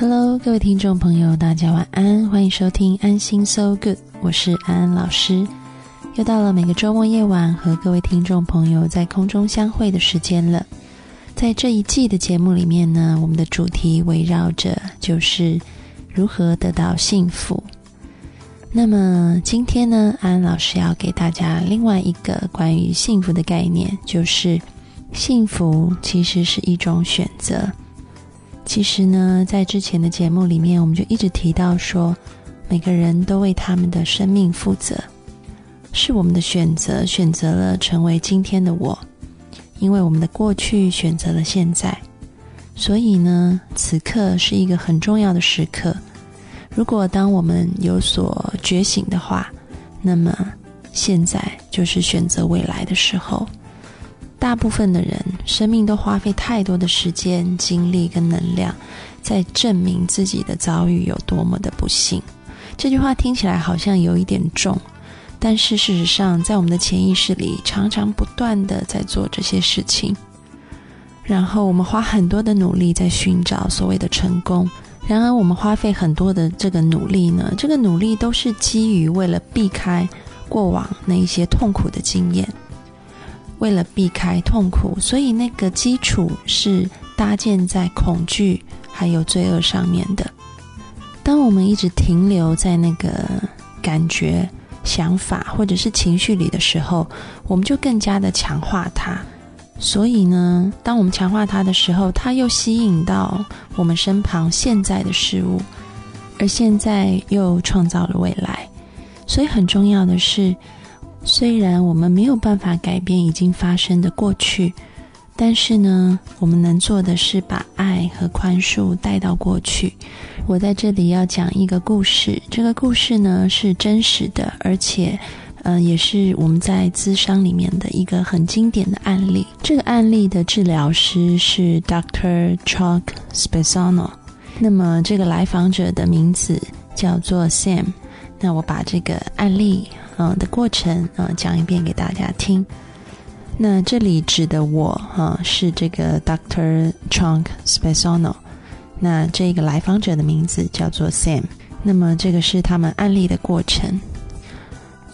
Hello，各位听众朋友，大家晚安，欢迎收听安心 So Good，我是安安老师。又到了每个周末夜晚和各位听众朋友在空中相会的时间了。在这一季的节目里面呢，我们的主题围绕着就是如何得到幸福。那么今天呢，安安老师要给大家另外一个关于幸福的概念，就是幸福其实是一种选择。其实呢，在之前的节目里面，我们就一直提到说，每个人都为他们的生命负责，是我们的选择选择了成为今天的我，因为我们的过去选择了现在，所以呢，此刻是一个很重要的时刻。如果当我们有所觉醒的话，那么现在就是选择未来的时候。大部分的人生命都花费太多的时间、精力跟能量，在证明自己的遭遇有多么的不幸。这句话听起来好像有一点重，但是事实上，在我们的潜意识里，常常不断的在做这些事情。然后我们花很多的努力在寻找所谓的成功，然而我们花费很多的这个努力呢，这个努力都是基于为了避开过往那一些痛苦的经验。为了避开痛苦，所以那个基础是搭建在恐惧还有罪恶上面的。当我们一直停留在那个感觉、想法或者是情绪里的时候，我们就更加的强化它。所以呢，当我们强化它的时候，它又吸引到我们身旁现在的事物，而现在又创造了未来。所以很重要的是。虽然我们没有办法改变已经发生的过去，但是呢，我们能做的是把爱和宽恕带到过去。我在这里要讲一个故事，这个故事呢是真实的，而且，呃，也是我们在咨商里面的一个很经典的案例。这个案例的治疗师是 Dr. Chuck Spezzano，那么这个来访者的名字叫做 Sam。那我把这个案例。嗯的过程啊，讲一遍给大家听。那这里指的我哈是这个 Doctor Trunk Spezzano。那这个来访者的名字叫做 Sam。那么这个是他们案例的过程。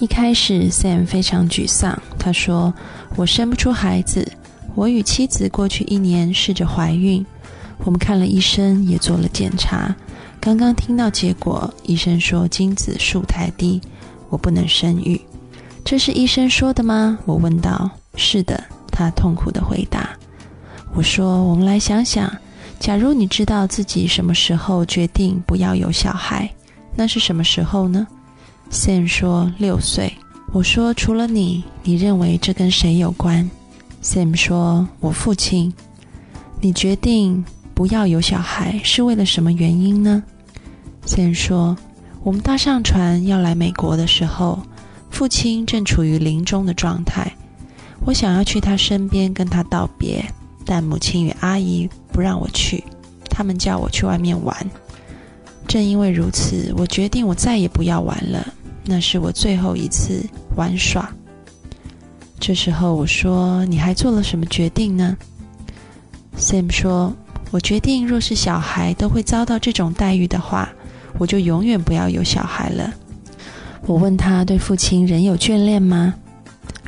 一开始，Sam 非常沮丧，他说：“我生不出孩子。我与妻子过去一年试着怀孕，我们看了医生，也做了检查。刚刚听到结果，医生说精子数太低。”我不能生育，这是医生说的吗？我问道。是的，他痛苦的回答。我说：“我们来想想，假如你知道自己什么时候决定不要有小孩，那是什么时候呢？”Sam 说：“六岁。”我说：“除了你，你认为这跟谁有关？”Sam 说：“我父亲。”你决定不要有小孩是为了什么原因呢？Sam 说。我们搭上船要来美国的时候，父亲正处于临终的状态。我想要去他身边跟他道别，但母亲与阿姨不让我去，他们叫我去外面玩。正因为如此，我决定我再也不要玩了，那是我最后一次玩耍。这时候我说：“你还做了什么决定呢？”Sam 说：“我决定，若是小孩都会遭到这种待遇的话。”我就永远不要有小孩了。我问他对父亲仍有眷恋吗？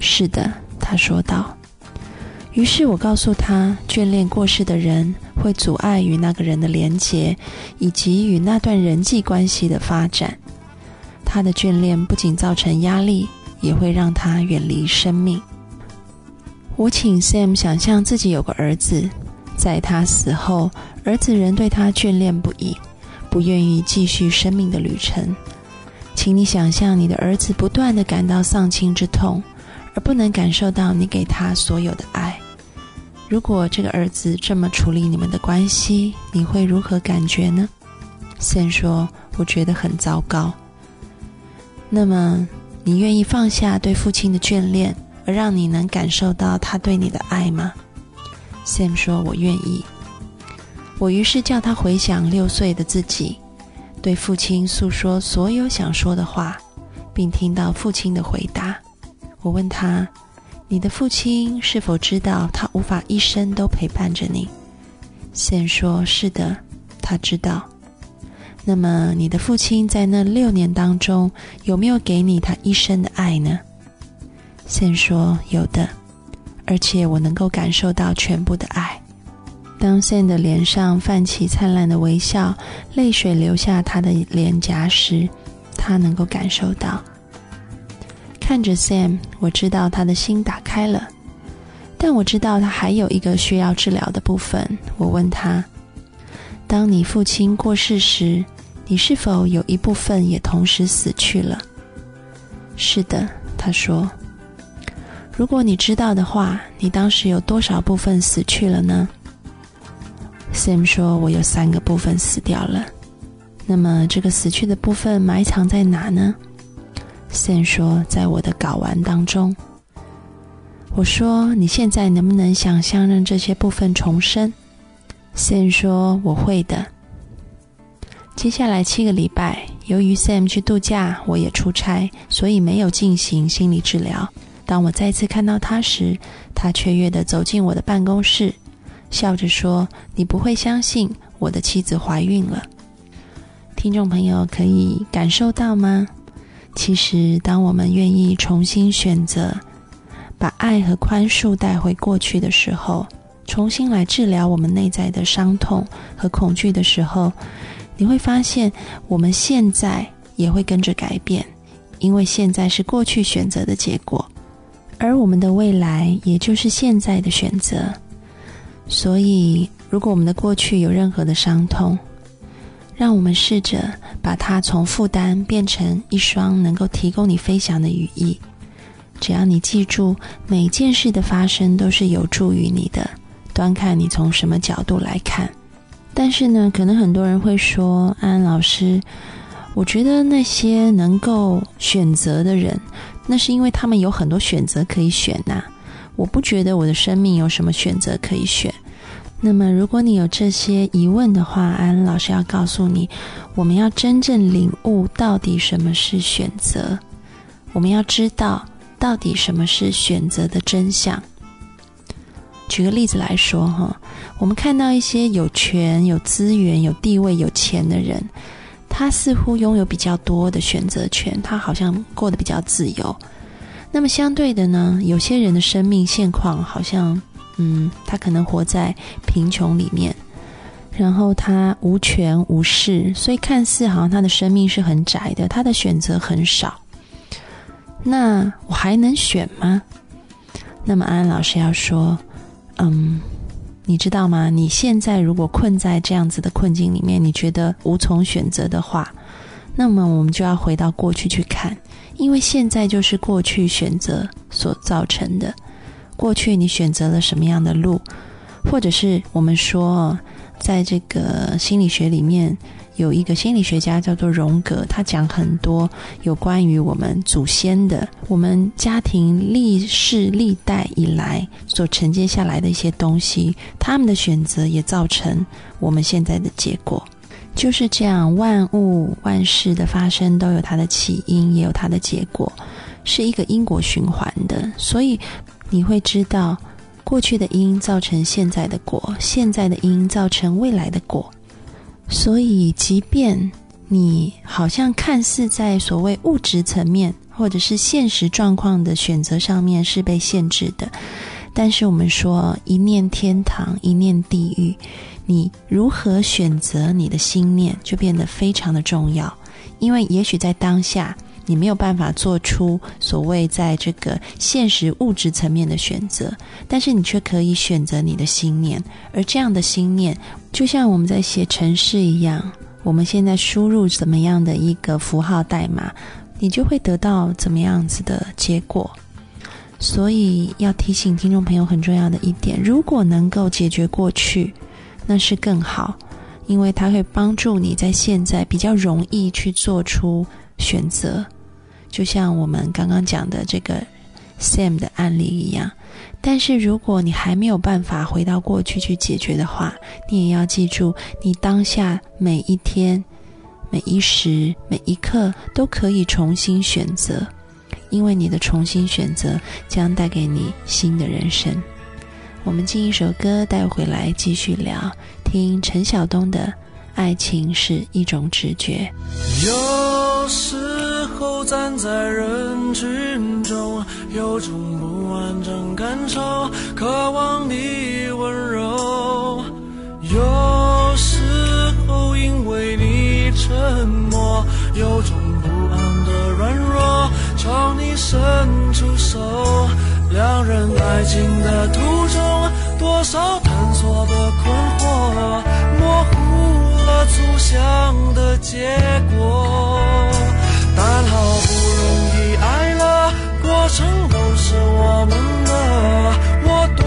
是的，他说道。于是我告诉他，眷恋过世的人会阻碍与那个人的连结，以及与那段人际关系的发展。他的眷恋不仅造成压力，也会让他远离生命。我请 Sam 想象自己有个儿子，在他死后，儿子仍对他眷恋不已。不愿意继续生命的旅程，请你想象你的儿子不断的感到丧亲之痛，而不能感受到你给他所有的爱。如果这个儿子这么处理你们的关系，你会如何感觉呢？Sam 说：“我觉得很糟糕。”那么，你愿意放下对父亲的眷恋，而让你能感受到他对你的爱吗？Sam 说：“我愿意。”我于是叫他回想六岁的自己，对父亲诉说所有想说的话，并听到父亲的回答。我问他：“你的父亲是否知道他无法一生都陪伴着你？”Sam 说：“是的，他知道。”那么，你的父亲在那六年当中有没有给你他一生的爱呢？Sam 说：“有的，而且我能够感受到全部的爱。”当 Sam 的脸上泛起灿烂的微笑，泪水流下他的脸颊时，他能够感受到。看着 Sam，我知道他的心打开了，但我知道他还有一个需要治疗的部分。我问他：“当你父亲过世时，你是否有一部分也同时死去了？”“是的。”他说。“如果你知道的话，你当时有多少部分死去了呢？” Sam 说：“我有三个部分死掉了。那么，这个死去的部分埋藏在哪呢？”Sam 说：“在我的睾丸当中。”我说：“你现在能不能想象让这些部分重生？”Sam 说：“我会的。”接下来七个礼拜，由于 Sam 去度假，我也出差，所以没有进行心理治疗。当我再次看到他时，他雀跃地走进我的办公室。笑着说：“你不会相信我的妻子怀孕了。”听众朋友可以感受到吗？其实，当我们愿意重新选择，把爱和宽恕带回过去的时候，重新来治疗我们内在的伤痛和恐惧的时候，你会发现，我们现在也会跟着改变，因为现在是过去选择的结果，而我们的未来也就是现在的选择。所以，如果我们的过去有任何的伤痛，让我们试着把它从负担变成一双能够提供你飞翔的羽翼。只要你记住，每件事的发生都是有助于你的，端看你从什么角度来看。但是呢，可能很多人会说：“安安老师，我觉得那些能够选择的人，那是因为他们有很多选择可以选呐。”我不觉得我的生命有什么选择可以选。那么，如果你有这些疑问的话，安老师要告诉你，我们要真正领悟到底什么是选择，我们要知道到底什么是选择的真相。举个例子来说，哈，我们看到一些有权、有资源、有地位、有钱的人，他似乎拥有比较多的选择权，他好像过得比较自由。那么相对的呢，有些人的生命现况好像，嗯，他可能活在贫穷里面，然后他无权无势，所以看似好像他的生命是很窄的，他的选择很少。那我还能选吗？那么安安老师要说，嗯，你知道吗？你现在如果困在这样子的困境里面，你觉得无从选择的话，那么我们就要回到过去去看。因为现在就是过去选择所造成的。过去你选择了什么样的路，或者是我们说，在这个心理学里面有一个心理学家叫做荣格，他讲很多有关于我们祖先的、我们家庭历世历代以来所承接下来的一些东西，他们的选择也造成我们现在的结果。就是这样，万物万事的发生都有它的起因，也有它的结果，是一个因果循环的。所以你会知道，过去的因造成现在的果，现在的因造成未来的果。所以，即便你好像看似在所谓物质层面或者是现实状况的选择上面是被限制的，但是我们说一念天堂，一念地狱。你如何选择你的心念，就变得非常的重要。因为也许在当下，你没有办法做出所谓在这个现实物质层面的选择，但是你却可以选择你的心念。而这样的心念，就像我们在写程式一样，我们现在输入怎么样的一个符号代码，你就会得到怎么样子的结果。所以要提醒听众朋友很重要的一点：如果能够解决过去，那是更好，因为它会帮助你在现在比较容易去做出选择。就像我们刚刚讲的这个 Sam 的案例一样。但是如果你还没有办法回到过去去解决的话，你也要记住，你当下每一天、每一时、每一刻都可以重新选择。因为你的重新选择将带给你新的人生。我们进一首歌，带回来继续聊。听陈晓东的《爱情是一种直觉》。有时候站在人群中，有种不完整感受，渴望你温柔。有时候因为你沉默，有种不安的软弱。朝你伸出手，两人爱情的途中，少探索的困惑，模糊了初想的结果。但好不容易爱了，过程都是我们的，我多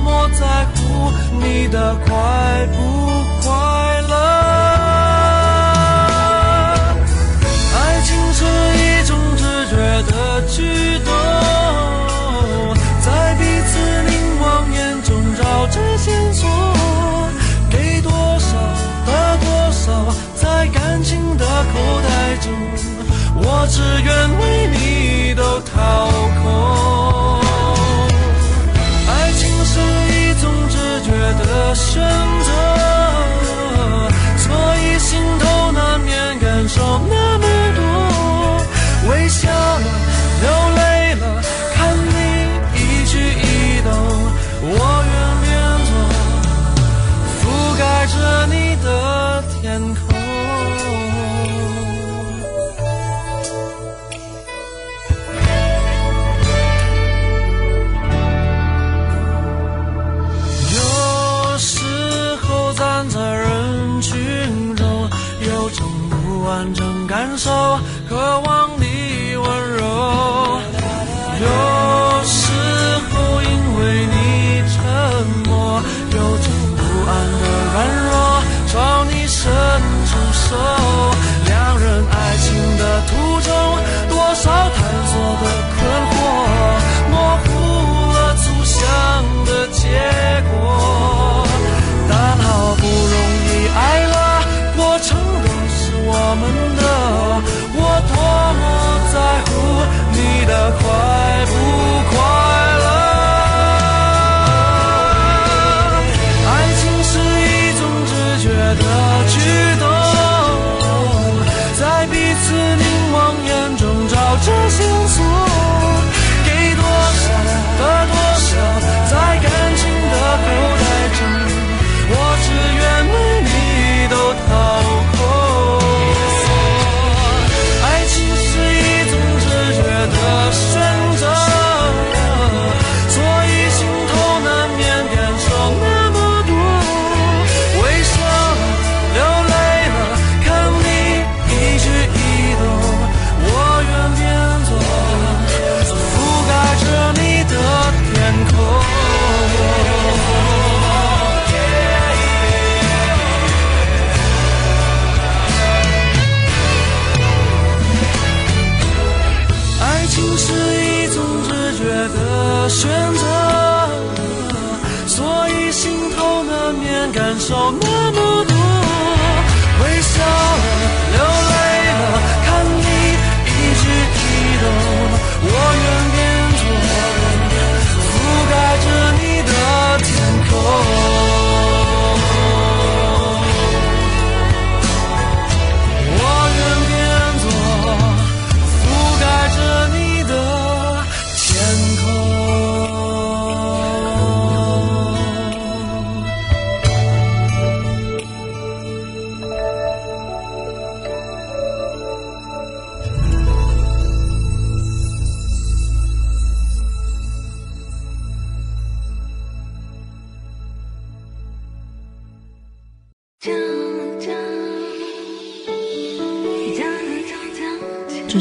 么在乎你的快乐我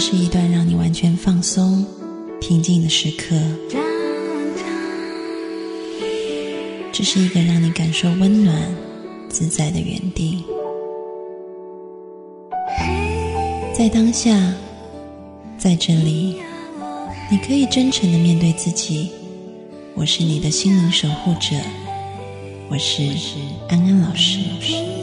这是一段让你完全放松平静的时刻。这是一个让你感受温暖自在的原地。在当下在这里你可以真诚的面对自己。我是你的心灵守护者我是安安老师。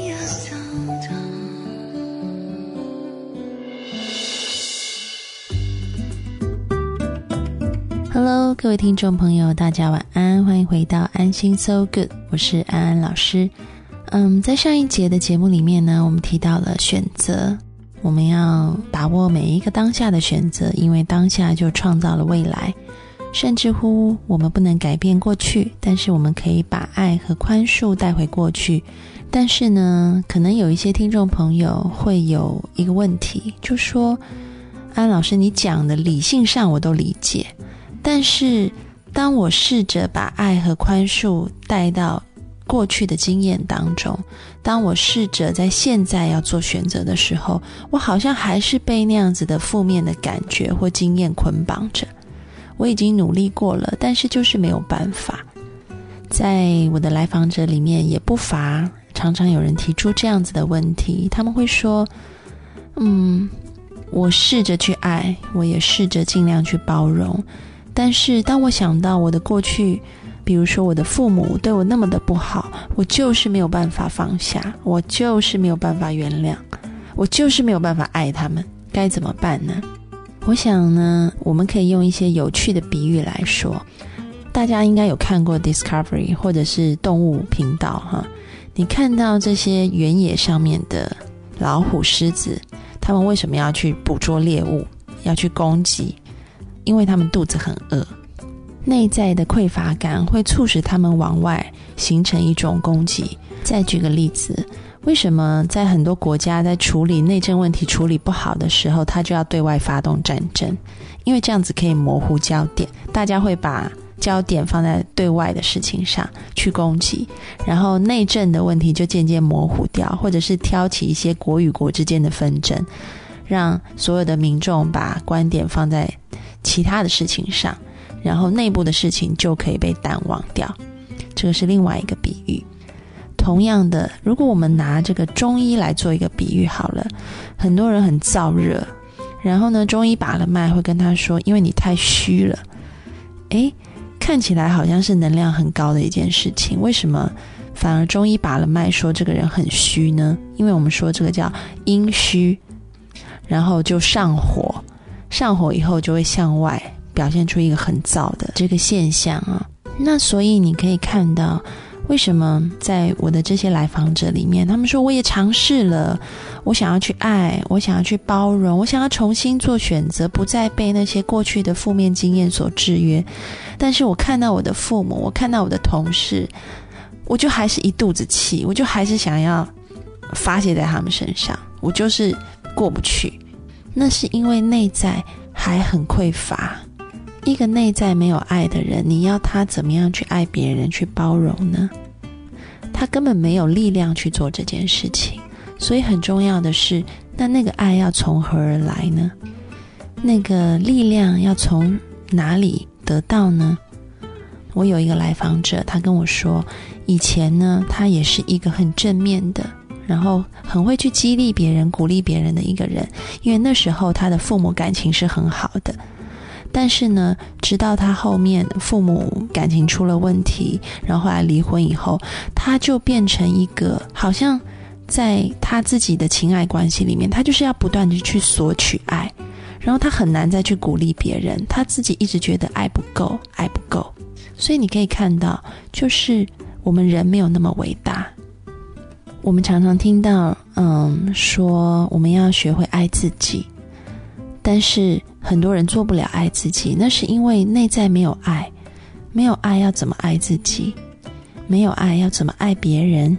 各位听众朋友，大家晚安，欢迎回到安心 So Good，我是安安老师。嗯，在上一节的节目里面呢，我们提到了选择。我们要把握每一个当下的选择，因为当下就创造了未来。甚至乎，我们不能改变过去，但是我们可以把爱和宽恕带回过去。但是呢，可能有一些听众朋友会有一个问题，就说：“安老师，你讲的理性上我都理解，但是当我试着把爱和宽恕带到……”过去的经验当中，当我试着在现在要做选择的时候，我好像还是被那样子的负面的感觉或经验捆绑着。我已经努力过了，但是就是没有办法。在我的来访者里面，也不乏常常有人提出这样子的问题。他们会说：“嗯，我试着去爱，我也试着尽量去包容，但是当我想到我的过去。”比如说，我的父母对我那么的不好，我就是没有办法放下，我就是没有办法原谅，我就是没有办法爱他们，该怎么办呢？我想呢，我们可以用一些有趣的比喻来说。大家应该有看过 Discovery 或者是动物频道哈，你看到这些原野上面的老虎、狮子，他们为什么要去捕捉猎物，要去攻击？因为他们肚子很饿。内在的匮乏感会促使他们往外形成一种攻击。再举个例子，为什么在很多国家在处理内政问题处理不好的时候，他就要对外发动战争？因为这样子可以模糊焦点，大家会把焦点放在对外的事情上去攻击，然后内政的问题就渐渐模糊掉，或者是挑起一些国与国之间的纷争，让所有的民众把观点放在其他的事情上。然后内部的事情就可以被淡忘掉，这个是另外一个比喻。同样的，如果我们拿这个中医来做一个比喻好了，很多人很燥热，然后呢，中医把了脉会跟他说：“因为你太虚了。”诶，看起来好像是能量很高的一件事情，为什么反而中医把了脉说这个人很虚呢？因为我们说这个叫阴虚，然后就上火，上火以后就会向外。表现出一个很燥的这个现象啊，那所以你可以看到，为什么在我的这些来访者里面，他们说我也尝试了，我想要去爱，我想要去包容，我想要重新做选择，不再被那些过去的负面经验所制约。但是我看到我的父母，我看到我的同事，我就还是一肚子气，我就还是想要发泄在他们身上，我就是过不去。那是因为内在还很匮乏。一个内在没有爱的人，你要他怎么样去爱别人、去包容呢？他根本没有力量去做这件事情。所以很重要的是，那那个爱要从何而来呢？那个力量要从哪里得到呢？我有一个来访者，他跟我说，以前呢，他也是一个很正面的，然后很会去激励别人、鼓励别人的一个人，因为那时候他的父母感情是很好的。但是呢，直到他后面父母感情出了问题，然后后来离婚以后，他就变成一个好像在他自己的情爱关系里面，他就是要不断的去索取爱，然后他很难再去鼓励别人，他自己一直觉得爱不够，爱不够。所以你可以看到，就是我们人没有那么伟大。我们常常听到，嗯，说我们要学会爱自己，但是。很多人做不了爱自己，那是因为内在没有爱，没有爱要怎么爱自己？没有爱要怎么爱别人？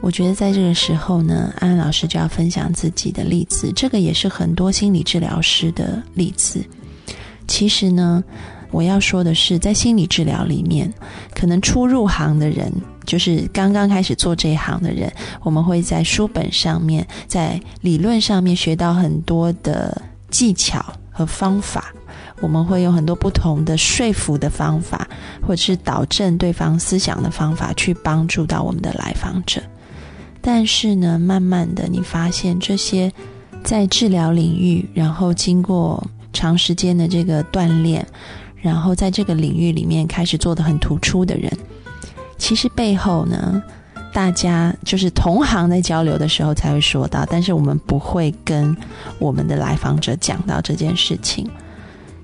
我觉得在这个时候呢，安安老师就要分享自己的例子，这个也是很多心理治疗师的例子。其实呢，我要说的是，在心理治疗里面，可能初入行的人，就是刚刚开始做这一行的人，我们会在书本上面，在理论上面学到很多的技巧。和方法，我们会用很多不同的说服的方法，或者是导正对方思想的方法，去帮助到我们的来访者。但是呢，慢慢的，你发现这些在治疗领域，然后经过长时间的这个锻炼，然后在这个领域里面开始做的很突出的人，其实背后呢，大家就是同行在交流的时候才会说到，但是我们不会跟我们的来访者讲到这件事情。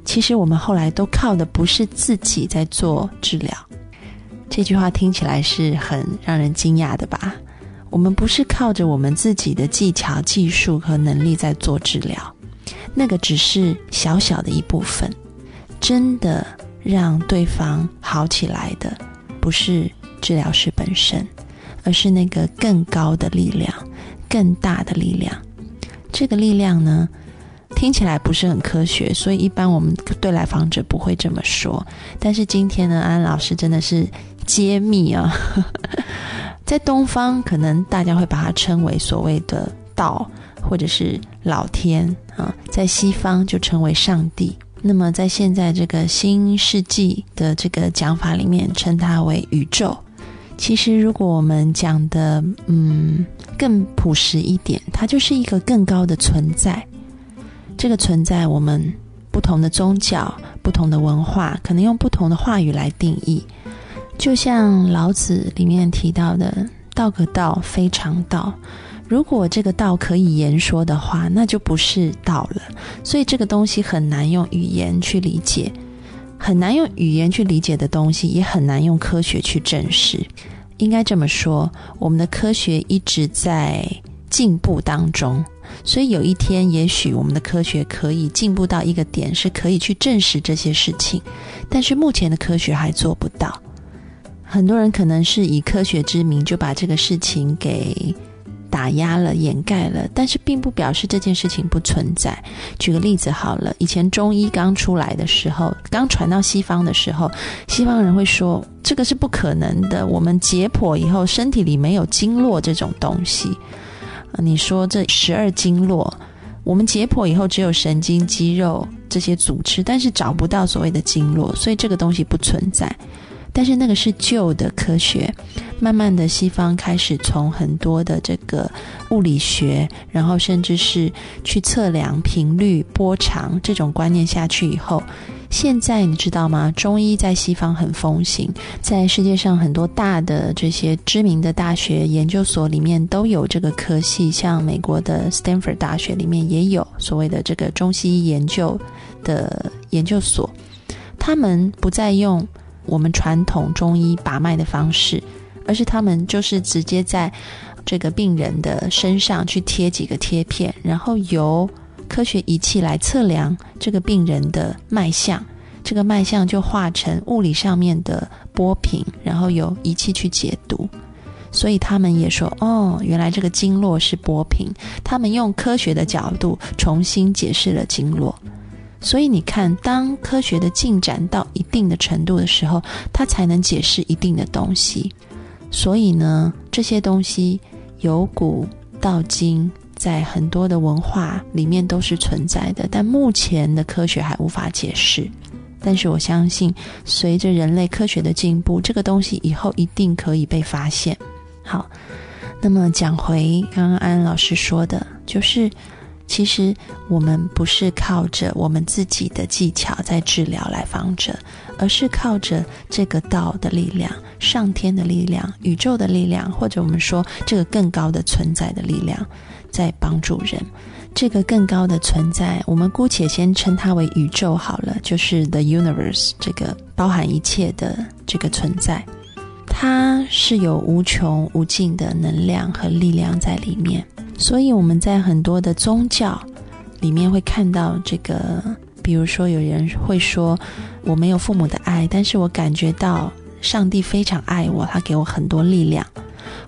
其实我们后来都靠的不是自己在做治疗，这句话听起来是很让人惊讶的吧？我们不是靠着我们自己的技巧、技术和能力在做治疗，那个只是小小的一部分。真的让对方好起来的，不是治疗师本身，而是那个更高的力量、更大的力量。这个力量呢？听起来不是很科学，所以一般我们对来访者不会这么说。但是今天呢，安老师真的是揭秘啊，在东方可能大家会把它称为所谓的道，或者是老天啊；在西方就称为上帝。那么在现在这个新世纪的这个讲法里面，称它为宇宙。其实如果我们讲的嗯更朴实一点，它就是一个更高的存在。这个存在，我们不同的宗教、不同的文化，可能用不同的话语来定义。就像老子里面提到的“道可道，非常道”。如果这个道可以言说的话，那就不是道了。所以这个东西很难用语言去理解，很难用语言去理解的东西，也很难用科学去证实。应该这么说，我们的科学一直在进步当中。所以有一天，也许我们的科学可以进步到一个点，是可以去证实这些事情。但是目前的科学还做不到。很多人可能是以科学之名就把这个事情给打压了、掩盖了，但是并不表示这件事情不存在。举个例子好了，以前中医刚出来的时候，刚传到西方的时候，西方人会说这个是不可能的。我们解剖以后，身体里没有经络这种东西。你说这十二经络，我们解剖以后只有神经、肌肉这些组织，但是找不到所谓的经络，所以这个东西不存在。但是那个是旧的科学，慢慢的西方开始从很多的这个物理学，然后甚至是去测量频率、波长这种观念下去以后。现在你知道吗？中医在西方很风行，在世界上很多大的这些知名的大学研究所里面都有这个科系，像美国的 Stanford 大学里面也有所谓的这个中西医研究的研究所。他们不再用我们传统中医把脉的方式，而是他们就是直接在这个病人的身上去贴几个贴片，然后由科学仪器来测量这个病人的脉象，这个脉象就化成物理上面的波频，然后由仪器去解读。所以他们也说：“哦，原来这个经络是波频。”他们用科学的角度重新解释了经络。所以你看，当科学的进展到一定的程度的时候，它才能解释一定的东西。所以呢，这些东西由古到今。在很多的文化里面都是存在的，但目前的科学还无法解释。但是我相信，随着人类科学的进步，这个东西以后一定可以被发现。好，那么讲回刚刚安老师说的，就是。其实我们不是靠着我们自己的技巧在治疗来访者，而是靠着这个道的力量、上天的力量、宇宙的力量，或者我们说这个更高的存在的力量，在帮助人。这个更高的存在，我们姑且先称它为宇宙好了，就是 the universe，这个包含一切的这个存在，它是有无穷无尽的能量和力量在里面。所以我们在很多的宗教里面会看到这个，比如说有人会说我没有父母的爱，但是我感觉到上帝非常爱我，他给我很多力量。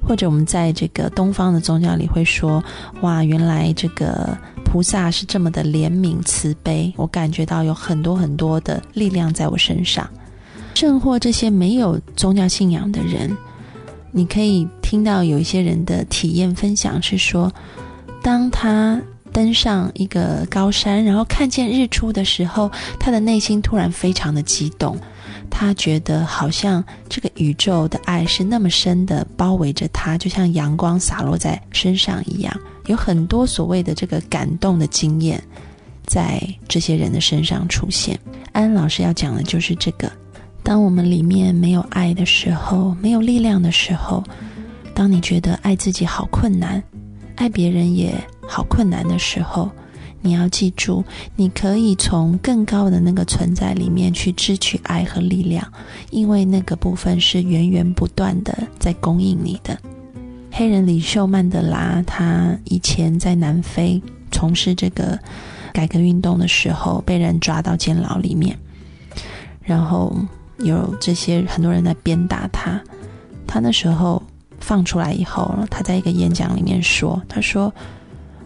或者我们在这个东方的宗教里会说，哇，原来这个菩萨是这么的怜悯慈悲，我感觉到有很多很多的力量在我身上。甚或这些没有宗教信仰的人。你可以听到有一些人的体验分享是说，当他登上一个高山，然后看见日出的时候，他的内心突然非常的激动。他觉得好像这个宇宙的爱是那么深的包围着他，就像阳光洒落在身上一样。有很多所谓的这个感动的经验，在这些人的身上出现。安老师要讲的就是这个：当我们里面没有爱的时候，没有力量的时候，当你觉得爱自己好困难。爱别人也好困难的时候，你要记住，你可以从更高的那个存在里面去支取爱和力量，因为那个部分是源源不断的在供应你的。黑人领袖曼德拉，他以前在南非从事这个改革运动的时候，被人抓到监牢里面，然后有这些很多人在鞭打他，他那时候。放出来以后，他在一个演讲里面说：“他说，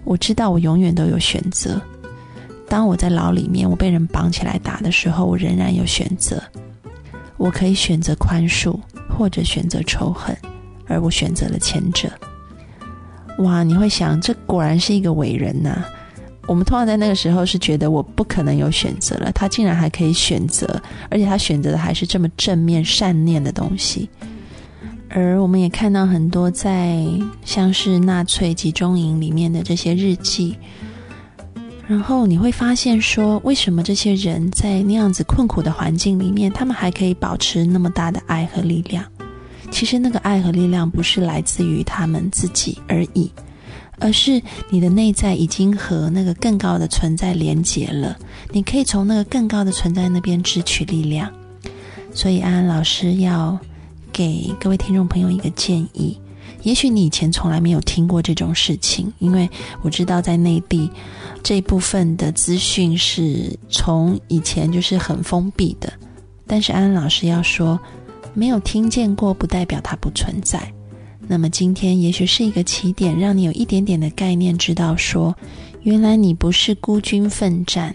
我知道我永远都有选择。当我在牢里面，我被人绑起来打的时候，我仍然有选择。我可以选择宽恕，或者选择仇恨，而我选择了前者。哇！你会想，这果然是一个伟人呐。我们通常在那个时候是觉得我不可能有选择了，他竟然还可以选择，而且他选择的还是这么正面善念的东西。”而我们也看到很多在像是纳粹集中营里面的这些日记，然后你会发现说，为什么这些人在那样子困苦的环境里面，他们还可以保持那么大的爱和力量？其实那个爱和力量不是来自于他们自己而已，而是你的内在已经和那个更高的存在连结了，你可以从那个更高的存在那边支取力量。所以安安老师要。给各位听众朋友一个建议，也许你以前从来没有听过这种事情，因为我知道在内地这部分的资讯是从以前就是很封闭的。但是安安老师要说，没有听见过不代表它不存在。那么今天也许是一个起点，让你有一点点的概念，知道说，原来你不是孤军奋战，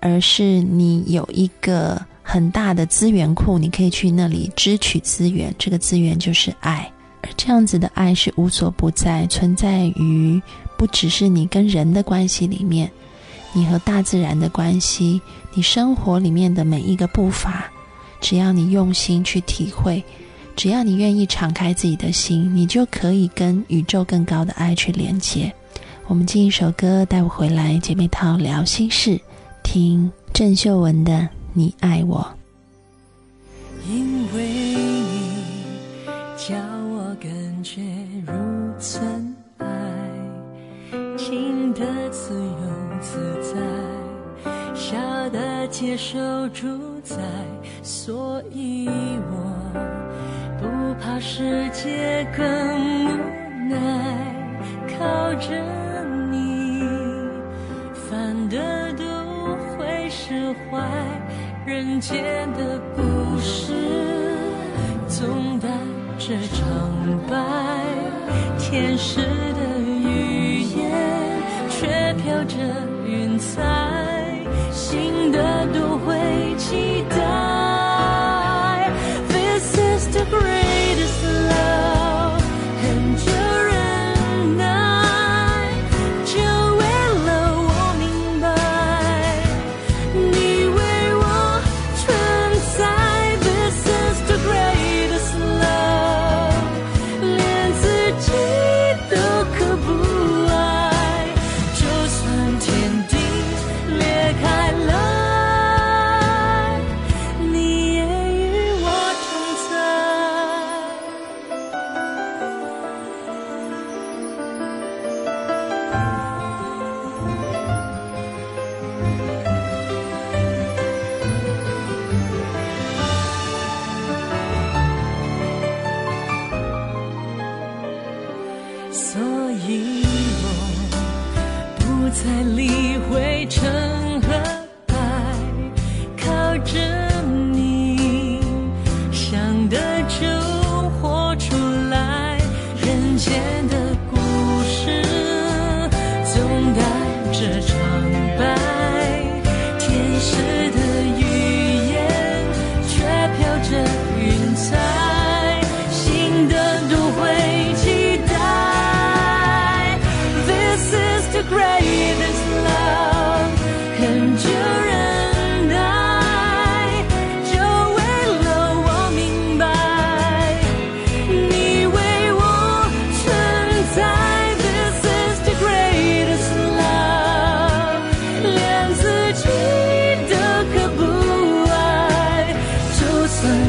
而是你有一个。很大的资源库，你可以去那里支取资源。这个资源就是爱，而这样子的爱是无所不在，存在于不只是你跟人的关系里面，你和大自然的关系，你生活里面的每一个步伐，只要你用心去体会，只要你愿意敞开自己的心，你就可以跟宇宙更高的爱去连接。我们进一首歌，带我回来，姐妹淘聊心事，听郑秀文的。你爱我，因为你叫我感觉如存爱，轻的自由自在，笑的接受主宰，所以我世界更无奈，靠着你，反的都会释怀。人间的故事，总带着长白；天使的语言，却飘着云彩。新的都会期待。greatest love. 你我不再理会成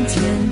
天。